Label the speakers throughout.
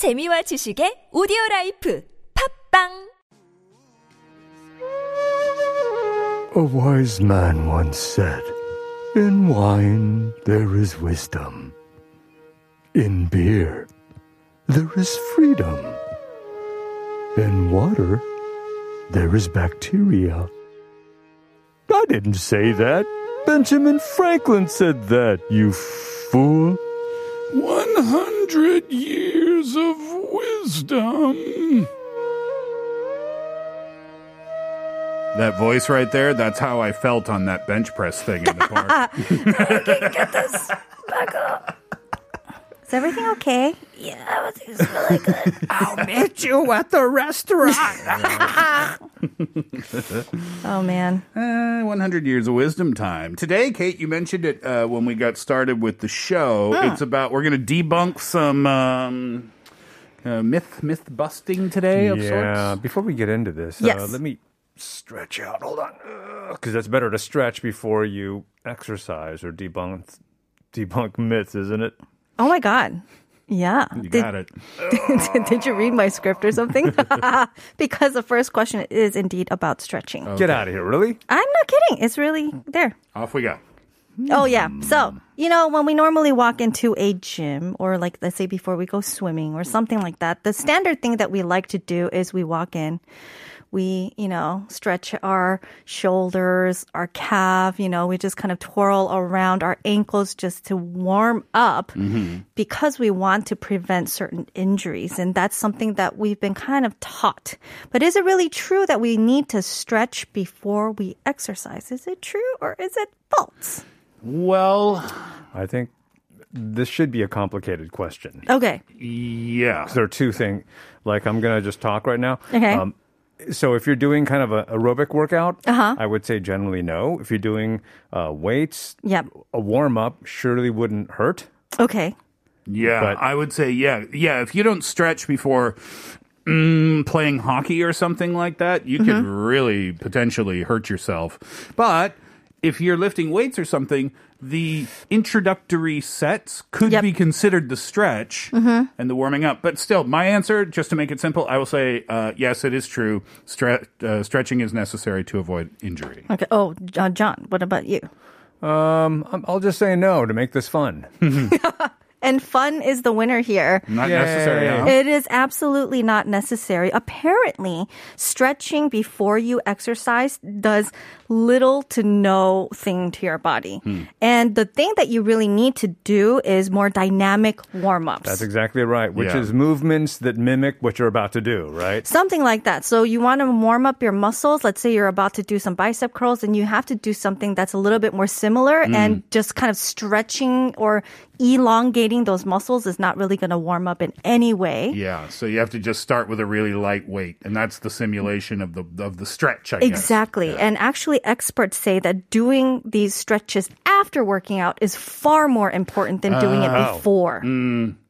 Speaker 1: 재미와 지식의 오디오 라이프 팝빵
Speaker 2: A wise man once said, In wine there is wisdom. In beer there is freedom. In water there is bacteria. I didn't say that. Benjamin Franklin said that, you fool.
Speaker 3: 100 years of wisdom.
Speaker 4: That voice right there, that's how I felt on that bench press thing in the park. okay, get this back up.
Speaker 5: Is everything okay? Yeah, everything's really good.
Speaker 3: I'll meet you at the restaurant.
Speaker 5: oh man.
Speaker 4: Uh, 100 years of wisdom time. Today, Kate, you mentioned it uh, when we got started with the show. It's about, we're going to debunk some um, uh, myth, myth busting today of
Speaker 6: yeah,
Speaker 4: sorts.
Speaker 6: before we get into this, uh,
Speaker 5: Yes.
Speaker 6: let me stretch out. Hold on. Because it's better to stretch before you exercise or debunk debunk myths, isn't it?
Speaker 5: Oh my god. Yeah.
Speaker 4: You
Speaker 5: Did,
Speaker 4: got it.
Speaker 5: did you read my script or something? because the first question is indeed about stretching.
Speaker 4: Oh.
Speaker 6: Get out of here, really?
Speaker 5: I'm not kidding. It's really there.
Speaker 4: Off we go.
Speaker 5: Oh yeah. So, you know, when we normally walk into a gym or like let's say before we go swimming or something like that, the standard thing that we like to do is we walk in we, you know, stretch our shoulders, our calf, you know, we just kind of twirl around our ankles just to warm up mm-hmm. because we want to prevent certain injuries. And that's something that we've been kind of taught. But is it really true that we need to stretch before we exercise? Is it true or is it false?
Speaker 4: Well,
Speaker 6: I think this should be a complicated question.
Speaker 5: Okay.
Speaker 4: yeah.
Speaker 6: There are two things. Like, I'm going to just talk right now. Um,
Speaker 5: Okay.
Speaker 6: so if you're doing kind of a aerobic workout,
Speaker 5: Uh-huh.
Speaker 6: I would say generally no. If you're doing uh, weights,
Speaker 5: Yep.
Speaker 6: a warm up surely wouldn't hurt.
Speaker 5: Okay.
Speaker 4: Yeah,
Speaker 6: But-
Speaker 4: I would say yeah, yeah. If you don't stretch before mm, playing hockey or something like that, you could really potentially hurt yourself. But if you're lifting weights or something, the introductory sets could
Speaker 5: Yep.
Speaker 4: be considered the stretch and the warming up. But still, my answer, just to make it simple, I will say uh, yes, it is true. Stre- uh, stretching is necessary to avoid injury.
Speaker 5: Okay. Oh, uh, John, what about you?
Speaker 6: Um, I'm- I'll just say no to make this fun.
Speaker 5: And fun is the winner here.
Speaker 4: Not
Speaker 6: Yay.
Speaker 4: necessary. Huh?
Speaker 5: It is absolutely not necessary. Apparently, stretching before you exercise does little to no thing to your body. And the thing that you really need to do is more dynamic warm ups.
Speaker 6: That's exactly right, which
Speaker 4: Yeah.
Speaker 6: is movements that mimic what you're about to do, right?
Speaker 5: Something like that. So you want to warm up your muscles. Let's say you're about to do some bicep curls and you have to do something that's a little bit more similar mm. and just kind of stretching or elongating those muscles is not really going to warm up in any way.
Speaker 4: Yeah, so you have to just start with a really light weight, and that's the simulation of the of the stretch. I guess.
Speaker 5: Exactly. And actually, experts say that doing these stretches after working out is far more important than doing it
Speaker 6: Oh.
Speaker 5: before.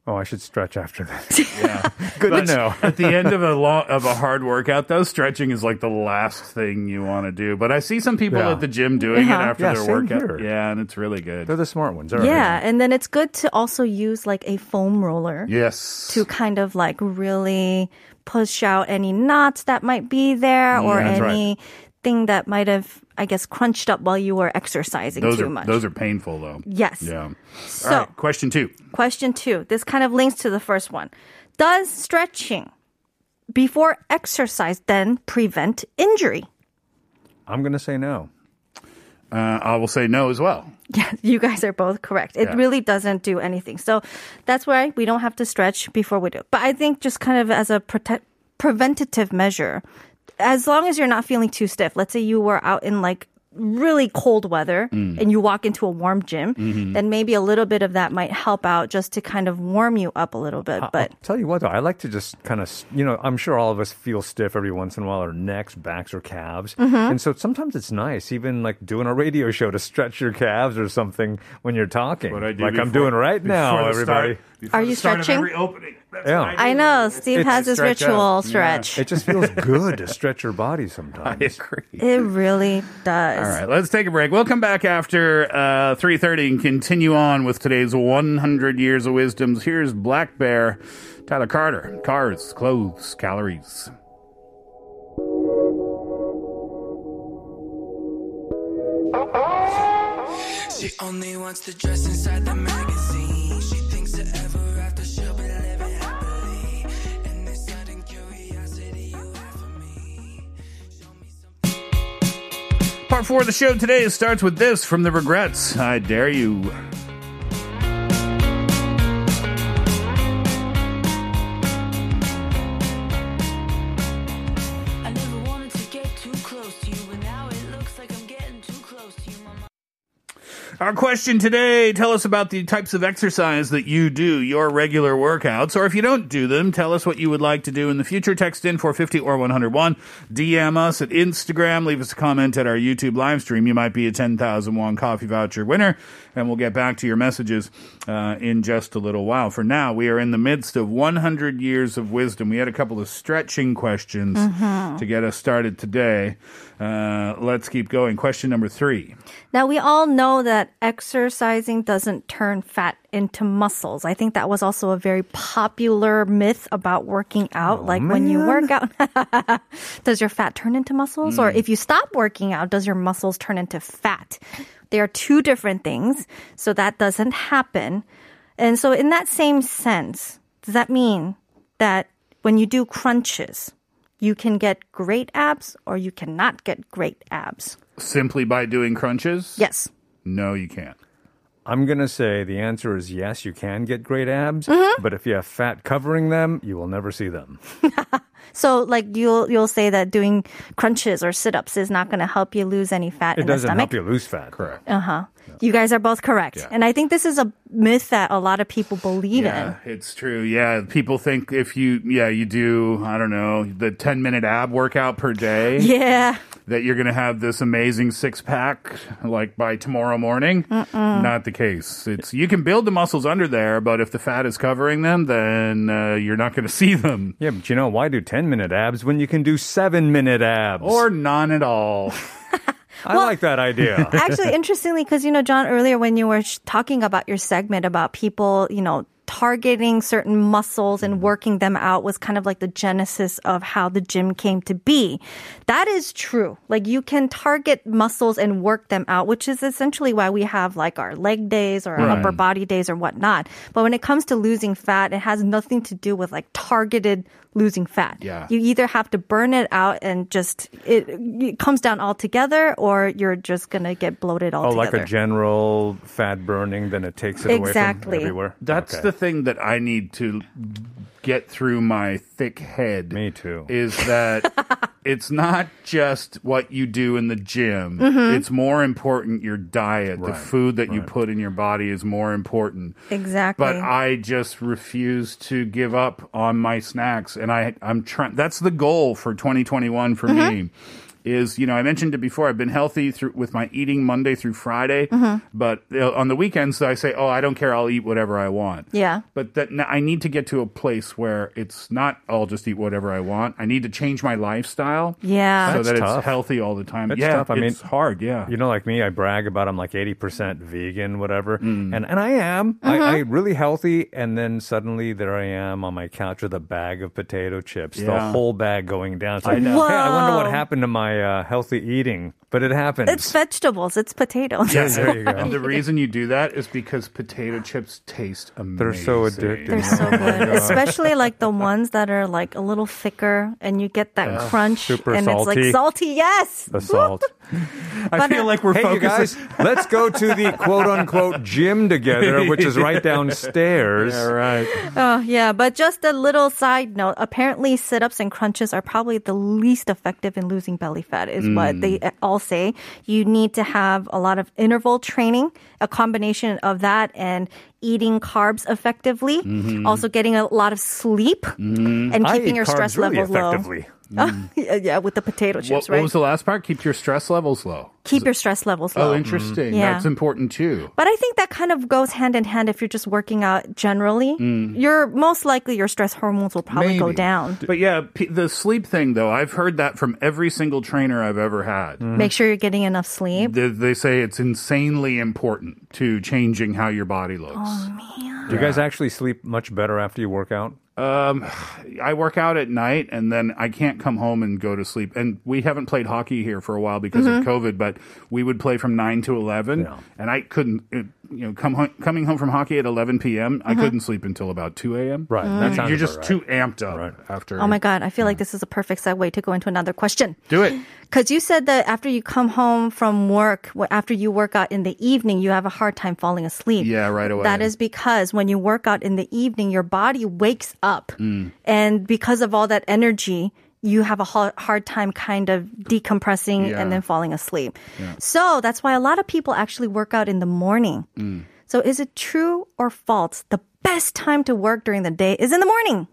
Speaker 6: Oh, I should stretch after that.
Speaker 4: Yeah.
Speaker 6: Good to know.
Speaker 4: At the end of a long of a hard workout, though, stretching is like the last thing you want to do. But I see some people
Speaker 6: Yeah.
Speaker 4: at the gym doing it
Speaker 5: Uh-huh.
Speaker 4: after
Speaker 6: Yeah,
Speaker 4: their
Speaker 6: same
Speaker 4: workout.
Speaker 6: here.
Speaker 4: Yeah, and it's really good.
Speaker 6: They're the smart ones. All right.
Speaker 5: Yeah. And then it's good to also use like a foam roller
Speaker 4: Yes.
Speaker 5: to kind of like really push out any knots that might be there or
Speaker 6: that's right.
Speaker 5: Anything that might have, I guess, crunched up while you were exercising
Speaker 4: those
Speaker 5: too
Speaker 4: are
Speaker 5: much.
Speaker 4: those are painful though.
Speaker 5: yes.
Speaker 4: Yeah.
Speaker 5: So,
Speaker 4: All right. Question two.
Speaker 5: question two. This kind of links to the first one. Does stretching before exercise then prevent injury?
Speaker 6: I'm going to say no.
Speaker 4: Uh, I will say no as well.
Speaker 5: Yeah, you guys are both correct. It
Speaker 4: Yeah.
Speaker 5: really doesn't do anything. So that's why we don't have to stretch before we do. But I think just kind of as a prote- preventative measure, as long as you're not feeling too stiff, let's say you were out in like really cold weather and you walk into a warm gym, then maybe a little bit of that might help out just to kind of warm you up a little bit. But
Speaker 6: Tell you what, though, I like to just kind of, you know, I'm sure all of us feel stiff every once in a while, our necks, backs, or calves.
Speaker 5: Mm-hmm.
Speaker 6: And so sometimes it's nice, even like doing a radio show, to stretch your calves or something when you're talking.
Speaker 4: What I do
Speaker 6: like I'm doing right now, everybody.
Speaker 4: Start, before
Speaker 5: Are
Speaker 4: the
Speaker 5: you
Speaker 4: start of
Speaker 5: stretching?
Speaker 4: every opening. That's
Speaker 6: Yeah.
Speaker 4: what
Speaker 5: I know Steve
Speaker 6: It's
Speaker 5: has his
Speaker 4: stretch
Speaker 5: ritual
Speaker 4: out.
Speaker 5: stretch.
Speaker 6: It just feels good to stretch your body sometimes.
Speaker 4: I agree.
Speaker 5: It really does.
Speaker 4: All right, let's take a break. We'll come back after uh, 3.30 and continue on with today's 100 Years of Wisdoms. Here's Black Bear Tyler Carter, cars, clothes, calories.
Speaker 7: She only wants to dress inside the magazine.
Speaker 4: Part four of the show today starts with this from the regrets. I dare you. Our question today tell us about the types of exercise that you do, your regular workouts, or if you don't do them, tell us what you would like to do in the future. Text in 450 or 101. DM us at Instagram. Leave us a comment at our YouTube live stream. You might be a 10,000 won coffee voucher winner, and we'll get back to your messages uh, in just a little while. For now, we are in the midst of 100 years of wisdom. We had a couple of stretching questions to get us started today. Uh, let's keep going. Question number three.
Speaker 5: Now, we all know that exercising doesn't turn fat into muscles. I think that was also a very popular myth about working out. like when you work out, does your fat turn into muscles? Or if you stop working out, does your muscles turn into fat? They are two different things. So that doesn't happen. And so, in that same sense, does that mean that when you do crunches, you can get great abs or you cannot get great abs?
Speaker 4: Simply by doing crunches?
Speaker 5: Yes.
Speaker 4: No, you can't.
Speaker 6: I'm going to say the answer is yes, you can get great abs,
Speaker 5: Mm-hmm.
Speaker 6: but if you have fat covering them, you will never see them.
Speaker 5: So like you'll you'll say that doing crunches or sit-ups is not going to help you lose any fat
Speaker 6: It
Speaker 5: in
Speaker 6: doesn't
Speaker 5: stomach.
Speaker 6: help you lose fat. Correct.
Speaker 5: Uh-huh. You guys are both correct.
Speaker 4: Yeah.
Speaker 5: And I think this is a myth that a lot of people believe
Speaker 4: Yeah, it's true. Yeah, people think if you, yeah, you do, I don't know, the 10 minute ab workout per day.
Speaker 5: Yeah.
Speaker 4: That you're going to have this amazing six pack like by tomorrow morning. Not the case. It's, you can build the muscles under there, but if the fat is covering them, then uh, you're not going to see them.
Speaker 6: Yeah, but you know, why do 10 minute abs when you can do 7 minute abs?
Speaker 4: Or none at all.
Speaker 6: I like that idea.
Speaker 5: Actually, interestingly, because, you know, John, earlier when you were sh- talking about your segment about people, you know, targeting certain muscles and mm-hmm. working them out was kind of like the genesis of how the gym came to be. That is true. Like you can target muscles and work them out, which is essentially why we have like our leg days or our
Speaker 4: Right.
Speaker 5: upper body days or whatnot. But when it comes to losing fat, it has nothing to do with like targeted losing fat.
Speaker 4: Yeah.
Speaker 5: You either have to burn it out and just it, it comes down altogether or you're just going to get bloated
Speaker 6: all.
Speaker 5: oh,
Speaker 6: like a general fat burning, then it takes it away from everywhere.
Speaker 4: That's
Speaker 6: Okay.
Speaker 4: the thing that I need to get through my thick head.
Speaker 6: Me too.
Speaker 4: Is that it's not just what you do in the gym.
Speaker 5: Mm-hmm.
Speaker 4: It's more important your diet. The food that you put in your body is more important.
Speaker 5: Exactly.
Speaker 4: But I just refuse to give up on my snacks and I I'm trying that's the goal for 2021 for
Speaker 5: Mm-hmm.
Speaker 4: me. Is you know I mentioned it before. I've been healthy through with my eating Monday through Friday,
Speaker 5: Mm-hmm.
Speaker 4: but uh, on the weekends I say, oh, I don't care. I'll eat whatever I want.
Speaker 5: yeah.
Speaker 4: But that n- I need to get to a place where it's not I'll just eat whatever I want. I need to change my lifestyle
Speaker 5: Yeah.
Speaker 4: so
Speaker 6: That's
Speaker 4: that
Speaker 6: tough.
Speaker 4: it's healthy all the time.
Speaker 6: That's
Speaker 4: yeah,
Speaker 6: tough. I mean,
Speaker 4: it's hard. Yeah,
Speaker 6: You know, like me, I brag about I'm like 80% vegan, whatever.
Speaker 4: Mm.
Speaker 6: And and I am.
Speaker 5: Mm-hmm.
Speaker 6: I, I really healthy. And then suddenly there I am on my couch with a bag of potato chips, the whole bag going down. It's
Speaker 4: I
Speaker 6: like,
Speaker 4: know.
Speaker 6: Hey, I wonder what happened to my uh, healthy eating. But it happens.
Speaker 5: It's vegetables. It's potatoes.
Speaker 6: Yes, there you go.
Speaker 4: And the reason you do that is because potato chips taste amazing.
Speaker 6: They're so addictive.
Speaker 5: They're so good, especially like the ones that are like a little thicker, and you get that crunch,
Speaker 6: super
Speaker 5: and it's like
Speaker 6: salty.
Speaker 5: salty. Yes,
Speaker 6: the salt.
Speaker 4: I feel like we're
Speaker 6: hey, you guys, let's go to the quote unquote gym together, which is right downstairs.
Speaker 4: Yeah, right.
Speaker 5: Oh, yeah. But just a little side note. Apparently, sit ups and crunches are probably the least effective in losing belly fat, is hmm. what they eh, all say. You need to have a lot of interval training, a combination of that and eating carbs effectively, mm-hmm. also getting a lot of sleep mm-hmm.
Speaker 6: and
Speaker 5: keeping
Speaker 6: eat
Speaker 5: your stress
Speaker 6: carbs really
Speaker 5: levels low.
Speaker 6: effectively.
Speaker 5: yeah, yeah, with the potato chips,
Speaker 4: What,
Speaker 5: right?
Speaker 4: what was the last part? Keep your stress levels low.
Speaker 5: Keep your stress levels low.
Speaker 4: Oh,
Speaker 5: low.
Speaker 4: interesting. Mm-hmm.
Speaker 5: Yeah.
Speaker 4: That's important too.
Speaker 5: But I think that kind of goes hand in hand if you're just working out generally. Mm. You're most likely your stress hormones will probably go down.
Speaker 4: But yeah, p- the sleep thing though, I've heard that from every single trainer I've ever had. Mm-hmm.
Speaker 5: Make sure you're getting enough sleep.
Speaker 4: They, they say it's insanely important to changing how your body looks.
Speaker 5: Oh,
Speaker 6: Do you guys actually sleep much better after you work out?
Speaker 4: Um, I work out at night and then I can't come home and go to sleep. And we haven't played hockey here for a while because
Speaker 5: Mm-hmm.
Speaker 4: of COVID, but we would play from nine to eleven,
Speaker 6: Yeah.
Speaker 4: and I couldn't. You know, come home, coming home from hockey at 11 p.m. I
Speaker 5: Mm-hmm.
Speaker 4: couldn't sleep until about 2 a.m.
Speaker 6: Right.
Speaker 5: Mm.
Speaker 6: That sounds
Speaker 4: You're just
Speaker 6: about
Speaker 4: too
Speaker 6: right.
Speaker 4: amped up
Speaker 6: Right.
Speaker 4: after.
Speaker 5: Oh my God, I feel like this is a perfect segue to go into another question.
Speaker 4: Do it.
Speaker 5: Because you said that after you come home from work, wh- after you work out in the evening, you have a hard time falling asleep.
Speaker 4: Yeah, right away.
Speaker 5: That is because when you work out in the evening, your body wakes up.
Speaker 4: Mm.
Speaker 5: And because of all that energy, you have a hard, time kind of decompressing
Speaker 4: Yeah.
Speaker 5: and then falling asleep. Yeah. So that's why a lot of people actually work out in the morning.
Speaker 4: Mm.
Speaker 5: So is it true or false? The best time to work during the day is in the morning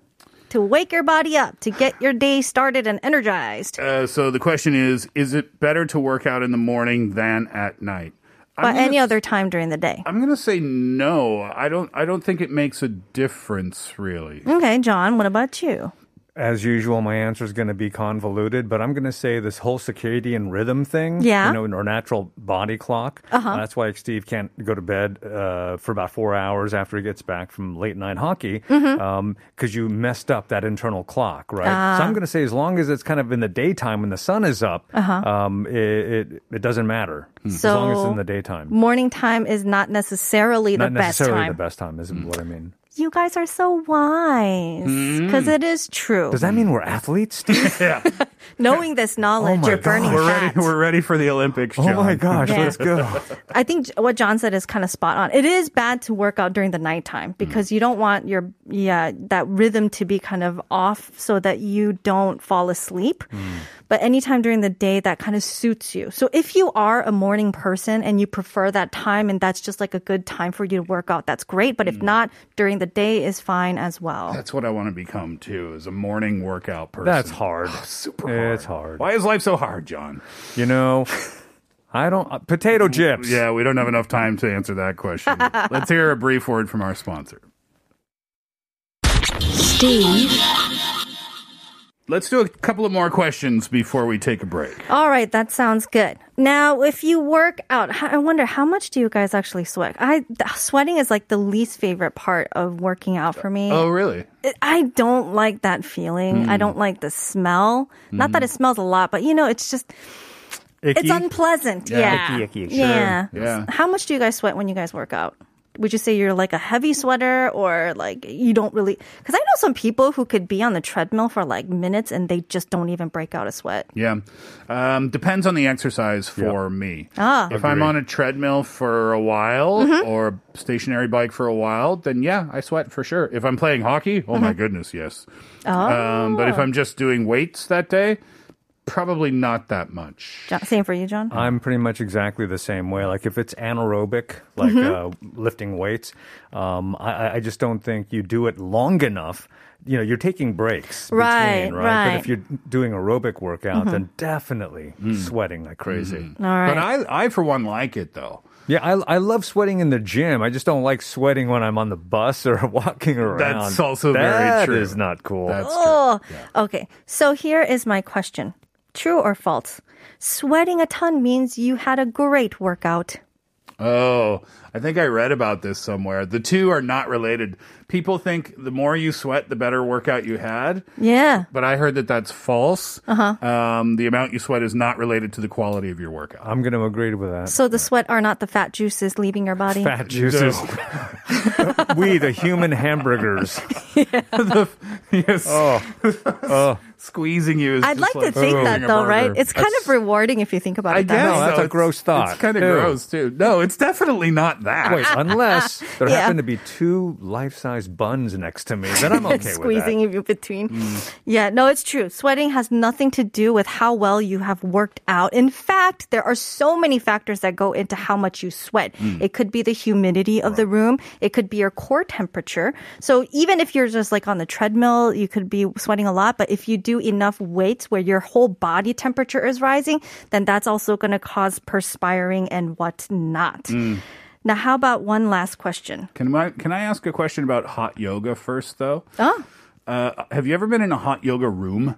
Speaker 5: to wake your body up, to get your day started and energized.
Speaker 4: Uh, so the question is: Is it better to work out in the morning than at night?
Speaker 5: But
Speaker 4: gonna
Speaker 5: any other time during the day.
Speaker 4: I'm gonna say no. I don't. I don't think it makes a difference, really.
Speaker 5: Okay, John, what about you?
Speaker 6: As usual, my answer is going to be convoluted, but I'm going to say this whole circadian rhythm thing,
Speaker 5: Yeah.
Speaker 6: you know, our natural body clock. Uh-huh. that's why Steve can't go to bed uh, for about four hours after he gets back from late night hockey
Speaker 5: Mm-hmm.
Speaker 6: because you messed up that internal clock, right?
Speaker 5: Ah.
Speaker 6: So I'm going to say as long as it's kind of in the daytime when the sun is up, um, it, it, it doesn't matter as long as it's
Speaker 5: Uh-huh.
Speaker 6: In the daytime.
Speaker 5: Morning time is not necessarily the
Speaker 6: Not
Speaker 5: best
Speaker 6: necessarily
Speaker 5: time.
Speaker 6: the best time, is
Speaker 4: Hmm.
Speaker 6: what I mean.
Speaker 5: You guys are so wise because mm. it is true.
Speaker 6: Does that mean we're athletes, Steve?
Speaker 4: Yeah,
Speaker 5: Knowing this knowledge, oh
Speaker 6: my
Speaker 5: you're burning
Speaker 4: we're ready. We're ready for the Olympics.
Speaker 6: oh my gosh,
Speaker 5: Yeah.
Speaker 6: let's go.
Speaker 5: I think what John said is kind of spot on. It is bad to work out during the nighttime mm. because you don't want your yeah that rhythm to be kind of off so that you don't fall asleep. Mm. But anytime during the day that kind of suits you. So if you are a morning person and you prefer that time and that's just like a good time for you to work out, that's great. But if not, during the day is fine as well.
Speaker 4: That's what I want to become too, is a morning workout person.
Speaker 6: That's hard.
Speaker 4: super hard.
Speaker 6: It's hard.
Speaker 4: Why is life so hard, John?
Speaker 6: You know, I don't. Uh, potato chips.
Speaker 4: Yeah, we don't have enough time to answer that question. Let's hear a brief word from our sponsor.
Speaker 1: Steve
Speaker 4: Let's do a couple of more questions before we take a break.
Speaker 5: All right, that sounds good. Now, if you work out, I wonder how much do you guys actually sweat? I sweating is like the least favorite part of working out for me.
Speaker 4: Oh, really?
Speaker 5: I don't like that feeling. I hmm. don't like the smell. Not that hmm. it smells a lot, but you know, it's just
Speaker 6: Icky.
Speaker 5: it's unpleasant. Yeah.
Speaker 6: Icky, icky, icky.
Speaker 5: Yeah.
Speaker 4: Yeah.
Speaker 5: How much do you guys sweat when you guys work out? Would you say you're like a heavy sweater or like you don't really? Because I know some people who could be on the treadmill for like minutes and they just don't even break out a sweat.
Speaker 4: Yeah. Um, depends on the exercise for me.
Speaker 5: Ah.
Speaker 4: If I'm on a treadmill for a while or a stationary bike for a while, then yeah, I sweat for sure. If I'm playing hockey, oh my goodness, yes. Um, but if I'm just doing weights that day, probably not that much.
Speaker 5: Jo- Same for you, John.
Speaker 6: I'm pretty much exactly the same way. Like if it's anaerobic, like
Speaker 5: Mm-hmm.
Speaker 6: uh, lifting weights, um, I, I- I just don't think you do it long enough. You know, you're taking breaks
Speaker 5: Right,
Speaker 6: between, right?
Speaker 5: right. Mm-hmm.
Speaker 6: But if you're doing aerobic workout, then definitely sweating like crazy.
Speaker 5: All right.
Speaker 4: But I, I for one like it though.
Speaker 6: Yeah, I, I love sweating in the gym. I just don't like sweating when I'm on the bus or walking around.
Speaker 4: That's also very true.
Speaker 6: is not cool.
Speaker 4: That's true.
Speaker 5: Oh, okay. So here is my question True or false? Sweating a ton means you had a great workout.
Speaker 4: Oh, I think I read about this somewhere. The two are not related. People think the more you sweat, the better workout you had.
Speaker 5: Yeah.
Speaker 4: But I heard that that's false. Uh-huh. Um, the amount you sweat is not related to the quality of your workout.
Speaker 6: I'm going to agree with that.
Speaker 5: So the sweat are not the fat juices leaving your body?
Speaker 6: Fat juices. we, the human hamburgers.
Speaker 4: yes.
Speaker 6: Oh,
Speaker 4: Squeezing you is
Speaker 5: I'd
Speaker 4: just
Speaker 5: like to think that though, right? It's kind
Speaker 4: That's-
Speaker 5: of rewarding if you think about
Speaker 4: I
Speaker 5: it that
Speaker 4: guess
Speaker 6: No,
Speaker 5: way.
Speaker 6: that's
Speaker 4: so.
Speaker 6: a
Speaker 4: It's-
Speaker 6: gross thought.
Speaker 4: It's kind of
Speaker 6: Ew.
Speaker 4: gross too. No, it's definitely not that.
Speaker 6: Wait, unless there
Speaker 5: Yeah.
Speaker 6: happen to be two life-size buns next to me, then I'm okay with
Speaker 5: Squeezing
Speaker 6: that.
Speaker 5: you between. Mm. Yeah, no, it's true. Sweating has nothing to do with how well you have worked out. In fact, there are so many factors that go into how much you sweat. Mm. It could be the humidity of the room. It could be your core temperature. So even if you're just like on the treadmill, you could be sweating a lot. But if you do enough weights where your whole body temperature is rising, then that's also going to cause perspiring and whatnot. Now, how about one last question?
Speaker 4: Can I can I ask a question about hot yoga first though?
Speaker 5: Oh,
Speaker 4: Uh, have you ever been in a hot yoga room?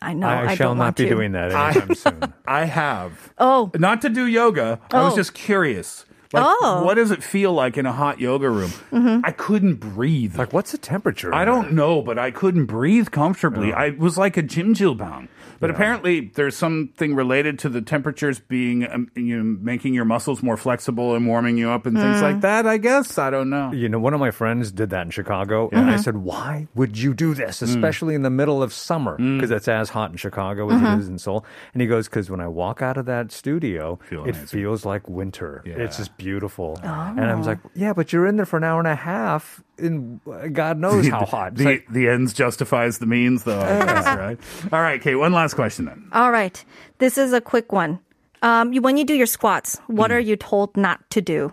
Speaker 5: I know.
Speaker 6: I,
Speaker 5: I,
Speaker 6: shall
Speaker 5: don't
Speaker 6: not
Speaker 5: want
Speaker 6: be
Speaker 5: to.
Speaker 6: doing that anytime soon.
Speaker 4: I have.
Speaker 5: Oh.
Speaker 4: Not to do yoga. I was
Speaker 5: Oh.
Speaker 4: just curious. Like,
Speaker 5: Oh.
Speaker 4: what does it feel like in a hot yoga room?
Speaker 5: Mm-hmm.
Speaker 4: I couldn't breathe.
Speaker 6: Like, what's the temperature?
Speaker 4: I don't know, but I couldn't breathe comfortably. I was like a jjimjilbang. But apparently, there's something related to the temperatures being, um, you know, making your muscles more flexible and warming you up and things
Speaker 5: Mm.
Speaker 4: like that. I guess I don't know.
Speaker 6: You know, one of my friends did that in Chicago, and
Speaker 5: Mm-hmm.
Speaker 6: I said, "Why would you do this, especially in the middle of summer? Because it's as hot in Chicago as
Speaker 5: Mm-hmm.
Speaker 6: it is in Seoul." And he goes, "Because when I walk out of that studio,
Speaker 4: Feel
Speaker 6: it
Speaker 4: amazing.
Speaker 6: feels like winter.
Speaker 4: Yeah.
Speaker 6: It's just beautiful."
Speaker 5: Oh.
Speaker 6: And I was like, "Yeah, but you're in there for an hour and a half, and God knows how hot."
Speaker 4: The,
Speaker 6: like,
Speaker 4: the ends justifies the means, though. I guess, right? All right, Kate. One last question then.
Speaker 5: All right. This is a quick one. Um, you, when you do your squats, what
Speaker 4: Hmm.
Speaker 5: are you told not to do?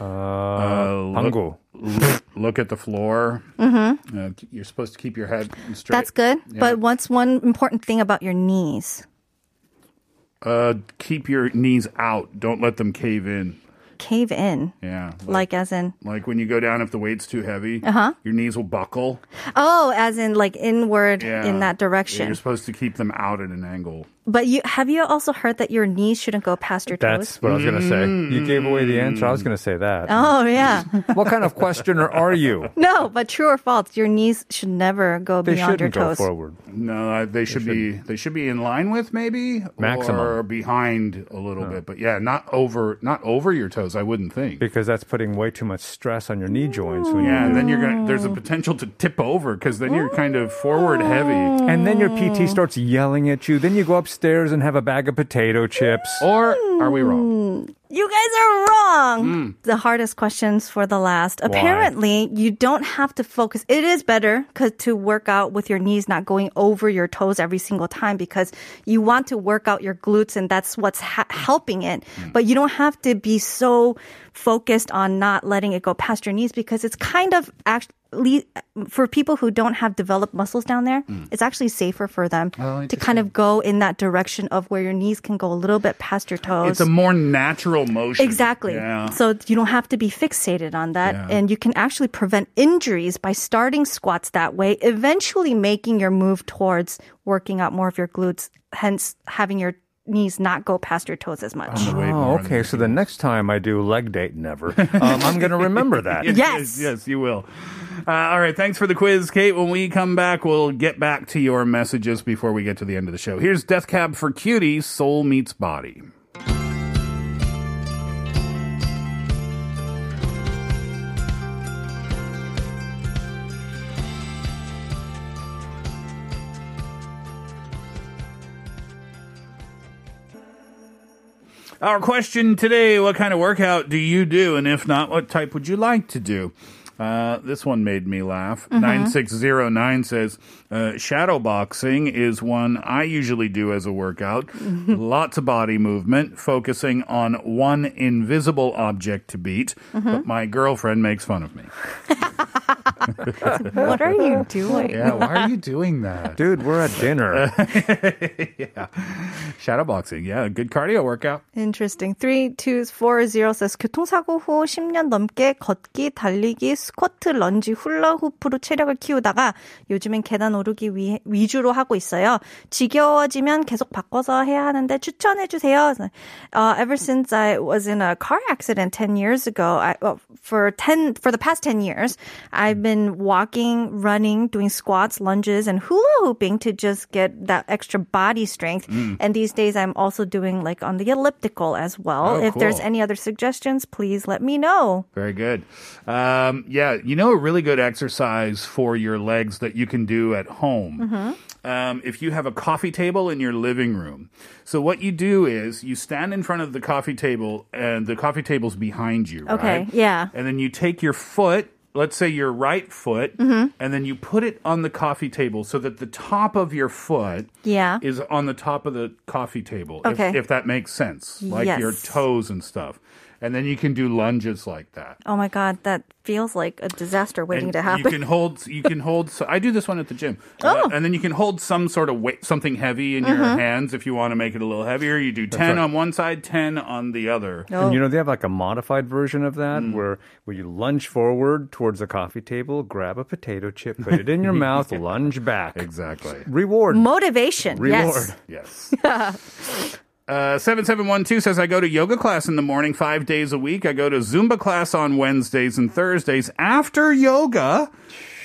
Speaker 4: Uh,
Speaker 6: 방구.
Speaker 4: look, look at the floor. Mm-hmm. Uh, you're supposed to keep your head straight.
Speaker 5: That's good.
Speaker 4: Yeah.
Speaker 5: But what's one important thing about your knees?
Speaker 4: Uh, keep your knees out. Don't let them cave in.
Speaker 5: Cave in.
Speaker 4: Yeah.
Speaker 5: Like as in,
Speaker 4: Like when you go down, if the weight's too heavy,
Speaker 5: Uh-huh.
Speaker 4: your knees will buckle.
Speaker 5: oh, as in like inward
Speaker 4: Yeah.
Speaker 5: in that direction.
Speaker 4: You're supposed to keep them out at an angle.
Speaker 5: But you have you also heard that your knees shouldn't go past your toes?
Speaker 6: That's what I was going to say. You gave away the answer. I was going to say that.
Speaker 5: Oh yeah.
Speaker 6: What kind of questioner are you?
Speaker 5: no, but true or false, your knees should never go
Speaker 6: They
Speaker 5: beyond your toes.
Speaker 6: They shouldn't go
Speaker 5: toes.
Speaker 6: forward.
Speaker 4: No, uh, they should be they should be in line with maybe
Speaker 6: Maximum.
Speaker 4: or behind a little bit. But yeah, not over not over your toes. I wouldn't think.
Speaker 6: Because that's putting way too much stress on your knee joints. When
Speaker 4: Yeah,
Speaker 6: you
Speaker 4: and then you're gonna. There's a potential to tip over because then you're kind of forward heavy.
Speaker 6: And then your PT starts yelling at you. Then you go upstairs and have a bag of potato chips.
Speaker 4: Or are we wrong?
Speaker 5: You guys are wrong.
Speaker 6: Hmm.
Speaker 5: The hardest questions for the last. Apparently, you don't have to focus. It is better 'cause to work out with your knees not going over your toes every single time because you want to work out your glutes and that's what's ha- helping it.
Speaker 6: Hmm.
Speaker 5: But you don't have to be so focused on not letting it go past your knees because it's kind of actually for people who don't have developed muscles down there, hmm. it's actually safer for them
Speaker 4: Oh,
Speaker 5: to kind of go in that direction of where your knees can go a little bit past your toes.
Speaker 4: It's a more natural motion.
Speaker 5: Exactly.
Speaker 4: Yeah.
Speaker 5: So you don't have to be fixated on that.
Speaker 4: Yeah.
Speaker 5: And you can actually prevent injuries by starting squats that way, eventually making your move towards working out more of your glutes, hence having your knees not go past your toes as much.
Speaker 6: Oh, okay. So the next time I do leg date, never, um, I'm going to remember that.
Speaker 4: Yes,
Speaker 5: Yes.
Speaker 4: yes, you will. Uh, all right, thanks for the quiz, Kate. When we come back, we'll get back to your messages before we get to the end of the show. Here's Death Cab for Cutie, Soul Meets Body. Our question today What kind of workout do you do? And if not, what type would you like to do? Uh, this one made me laugh. 9609 says, uh, shadow boxing is one I usually do as a workout. Lots of body movement, focusing on one invisible object to beat. But my girlfriend makes fun of me.
Speaker 5: what are you doing?
Speaker 4: Yeah, why are you doing that?
Speaker 6: Dude, we're at dinner.
Speaker 4: yeah. Shadow boxing. Yeah, good cardio workout.
Speaker 5: Interesting. 3240 says 교통사고 후 10년 넘게 걷기, 달리기, 스쿼트, 런지, 훌라후프로 체력을 키우다가 요즘엔 계단 오르기 위, 위주로 하고 있어요. 지겨워지면 계속 바꿔서 해야 하는데 추천해 주세요. Uh, ever since I was in a car accident 10 years ago, I, well, for 10 for the past 10 years, I've been walking, running, doing squats, lunges and hula hooping to just get that extra body strength. And these days I'm also doing like on the elliptical as well.
Speaker 4: Oh,
Speaker 5: if there's any other suggestions, please let me know.
Speaker 4: Very good. Um, yeah, you know, a really good exercise for your legs that you can do at home. Um, if you have a coffee table in your living room. So, what you do is you stand in front of the coffee table, and the coffee table's behind you,
Speaker 5: Okay,
Speaker 4: right?
Speaker 5: yeah.
Speaker 4: And then you take your foot. Let's say your right foot,
Speaker 5: Mm-hmm.
Speaker 4: and then you put it on the coffee table so that the top of your foot
Speaker 5: Yeah.
Speaker 4: is on the top of the coffee table.
Speaker 5: Okay.
Speaker 4: If, if that makes sense, like your toes and stuff. And then you can do lunges like that.
Speaker 5: Oh my god, that feels like a disaster waiting
Speaker 4: And
Speaker 5: to happen.
Speaker 4: You can hold. You can hold. So I do this one at the gym. Uh,
Speaker 5: Oh.
Speaker 4: and then you can hold some sort of weight, something heavy in your hands if you want to make it a little heavier. You do ten
Speaker 6: right.
Speaker 4: on one side, ten on the other.
Speaker 6: And you know, they have like a modified version of that
Speaker 4: Mm.
Speaker 6: where, where you lunge forward towards the coffee table, grab a potato chip, put it in your mouth, lunge back.
Speaker 4: Exactly.
Speaker 6: Reward.
Speaker 5: Motivation.
Speaker 6: Reward.
Speaker 5: Yes.
Speaker 4: Yes. Uh, 7712 says, I go to yoga class in the morning five days a week. I go to Zumba class on Wednesdays and Thursdays after yoga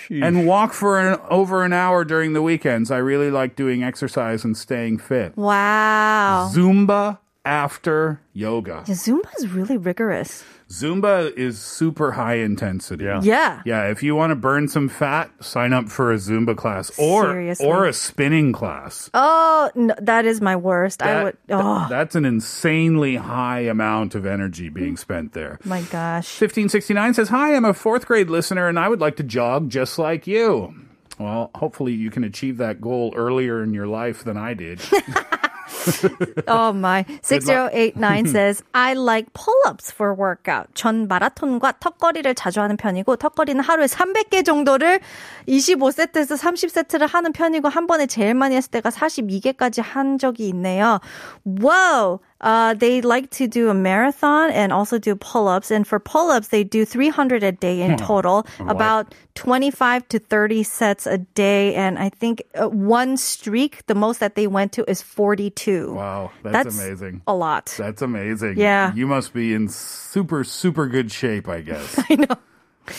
Speaker 4: and walk for an, over an hour during the weekends. I really like doing exercise and staying fit.
Speaker 5: Wow.
Speaker 4: Zumba after yoga.
Speaker 5: Yeah, Zumba is really rigorous.
Speaker 4: Zumba is super high intensity.
Speaker 6: Yeah.
Speaker 5: Yeah.
Speaker 4: Yeah, if you want to burn some fat, sign up for a Zumba class or
Speaker 5: Seriously?
Speaker 4: or a spinning class.
Speaker 5: Oh, no, that is my worst. I
Speaker 4: That-
Speaker 5: would.
Speaker 4: th-
Speaker 5: Oh
Speaker 4: that's an insanely high amount of energy being spent there.
Speaker 5: my gosh.
Speaker 4: 1569 says, Hi, I'm a fourth grade listener and I would like to jog just like you. Well, hopefully you can achieve that goal earlier in your life than I did.
Speaker 5: Oh my. 6089 says, I like pull-ups for workout. 전 마라톤과 턱걸이를 자주 하는 편이고, 턱걸이는 하루에 300개 정도를 25세트에서 30세트를 하는 편이고, 한 번에 제일 많이 했을 때가 42개까지 한 적이 있네요. Whoa! Uh, they like to do a marathon and also do pull-ups. And for pull-ups, they do 300 a day in total, about 25 to 30 sets a day. And I think uh, one streak, the most that they went to is 42.
Speaker 4: Wow, that's amazing.
Speaker 5: A lot.
Speaker 4: That's amazing.
Speaker 5: Yeah.
Speaker 4: You must be in super, super good shape, I guess.
Speaker 5: I know.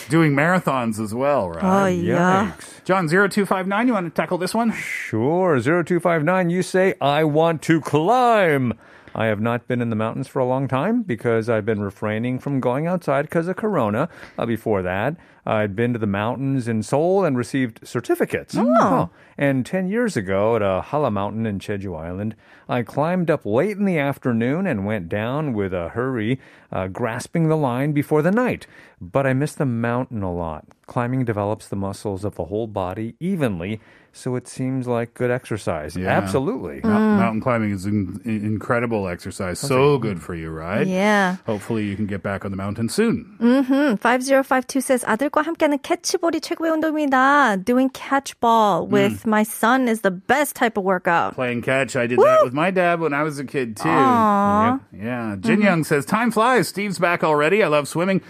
Speaker 4: Doing marathons as well, right?
Speaker 5: Oh, yeah.
Speaker 6: Yikes.
Speaker 4: John, 0259, you want to tackle this one?
Speaker 6: Sure. 0259, you say, I want to climb. I have not been in the mountains for a long time because I've been refraining from going outside because of Corona. Uh, before that, I'd been to the mountains in Seoul and received certificates. Oh. And 10 years ago at a Halla mountain in Jeju Island, I climbed up late in the afternoon and went down with a hurry, uh, grasping the line before the night But I missed the mountain a lot. Climbing develops the muscles of the whole body evenly, so it seems like good exercise.
Speaker 4: Yeah.
Speaker 6: Absolutely.
Speaker 4: Mou- Mountain climbing is an in- incredible exercise. So good for you, right?
Speaker 5: Yeah.
Speaker 4: Hopefully you can get back on the mountain soon.
Speaker 5: Mm, 5052 says, 아들과 함께하는 캐치볼이 최고의 운동입니다. Doing catchball with my son is the best type of workout.
Speaker 4: Playing catch, I did that with my dad when I was a kid too. Yeah. yeah. Jin Young says, Time flies. Steve's back already. I love swimming.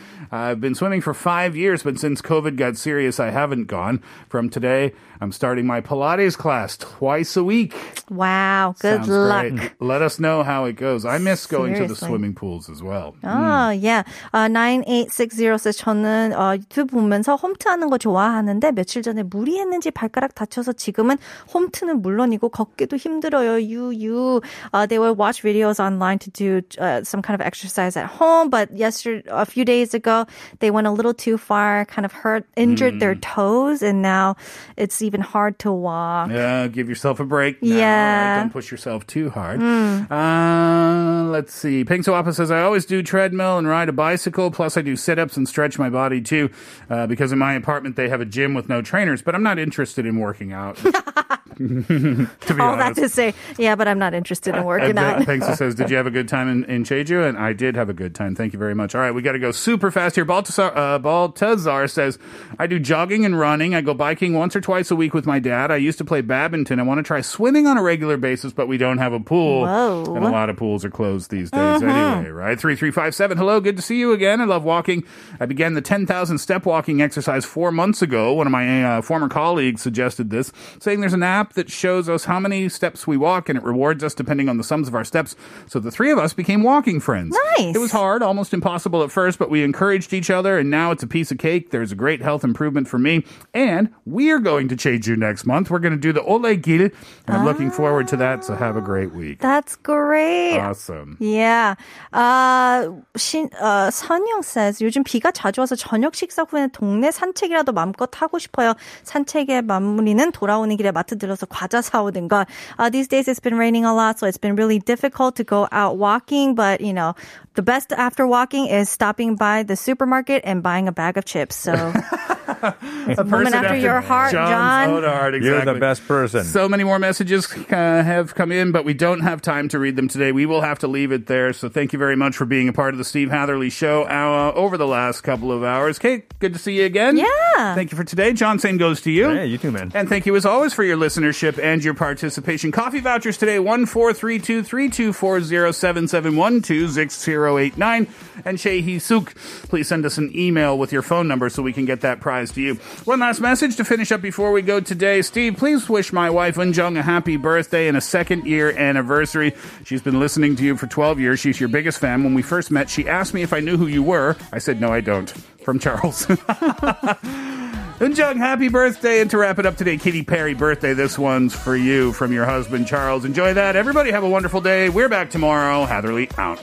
Speaker 4: I've been swimming for five years, but since COVID got serious, I haven't gone. From today, I'm starting my Pilates class twice a week.
Speaker 5: Wow. Good
Speaker 4: Sounds
Speaker 5: luck.
Speaker 4: great. Let us know how it goes. I miss going to the
Speaker 5: Seriously.
Speaker 4: swimming pools as well.
Speaker 5: 아, yeah. 아, 9860 says, 저는 어, 유튜브 보면서 홈트하는 거 좋아하는데 며칠 전에 무리했는지 발가락 다쳐서 지금은 홈트는 물론이고 걷기도 힘들어요. 유유. Uh, they would watch videos online to do uh, some kind of exercise at home, but yesterday, a few days ago, they went a little too far, kind of hurt, injured their toes, and now it's even hard to walk.
Speaker 4: Yeah, give yourself a break.
Speaker 5: Yeah.
Speaker 4: right? Don't push yourself too hard. Uh, let's see. Swappa says, I always do treadmill and ride a bicycle. Plus, I do sit ups and stretch my body too. Uh, because in my apartment, they have a gym with no trainers, but I'm not interested in working out. to be
Speaker 5: All that to say, yeah, but I'm not interested in working
Speaker 4: uh,
Speaker 5: out.
Speaker 4: Thanks. It says, Did you have a good time in, in Jeju? And I did have a good time. Thank you very much. All right, we got to go super fast here. Baltazar, uh, Baltazar says, I do jogging and running. I go biking once or twice a week with my dad. I used to play badminton. I want to try swimming on a regular basis, but we don't have a pool.
Speaker 5: Whoa.
Speaker 4: And a lot of pools are closed these days anyway, right? 3357. Hello, good to see you again. I love walking. I began the 10,000 step walking exercise four months ago. One of my uh, former colleagues suggested this, saying there's an app app that shows us how many steps we walk, and it rewards us depending on the sums of our steps. So the three of us became walking friends.
Speaker 5: Nice.
Speaker 4: It was hard, almost impossible at first, but we encouraged each other, and now it's a piece of cake. There's a great health improvement for me, and we're going to change you next month. We're going to do the Olle Gil, and I'm ah, looking forward to that. So have a great week.
Speaker 5: That's great.
Speaker 4: Awesome.
Speaker 5: Yeah. Uh, Shin uh, 선영 says 요즘 비가 자주 와서 저녁 식사 후에는 동네 산책이라도 마음껏 하고 싶어요. 산책의 마무리는 돌아오는 길에 마트 들러 서 과자 사오는 것. Uh, these days it's been raining a lot, so it's been really difficult to go out walking, but you know, the best after walking is stopping by the supermarket and buying a bag of chips. So,
Speaker 4: A
Speaker 5: woman after your heart,
Speaker 4: John's
Speaker 5: John.
Speaker 4: own heart,
Speaker 6: You're the best person.
Speaker 4: So many more messages uh, have come in, but we don't have time to read them today. We will have to leave it there. So thank you very much for being a part of the Steve Hatherley Show uh, over the last couple of hours. Kate, good to see you again.
Speaker 5: Yeah.
Speaker 4: Thank you for today. John, same goes to you.
Speaker 6: Hey, you too, man.
Speaker 4: And thank you as always for your listenership and your participation. Coffee vouchers today, one four three two three two four zero seven seven one two six zero eight nine. And Shei Suk, please send us an email with your phone number so we can get that prize applies to you. One last message to finish up before we go today. Steve, please wish my wife Unjung a happy birthday and a second year anniversary. She's been listening to you for 12 years. She's your biggest fan. When we first met, she asked me if I knew who you were. I said, no, I don't. From Charles. Unjung, happy birthday. And to wrap it up today, Katy Perry birthday. This one's for you from your husband, Charles. Enjoy that. Everybody have a wonderful day. We're back tomorrow. Hatherley out.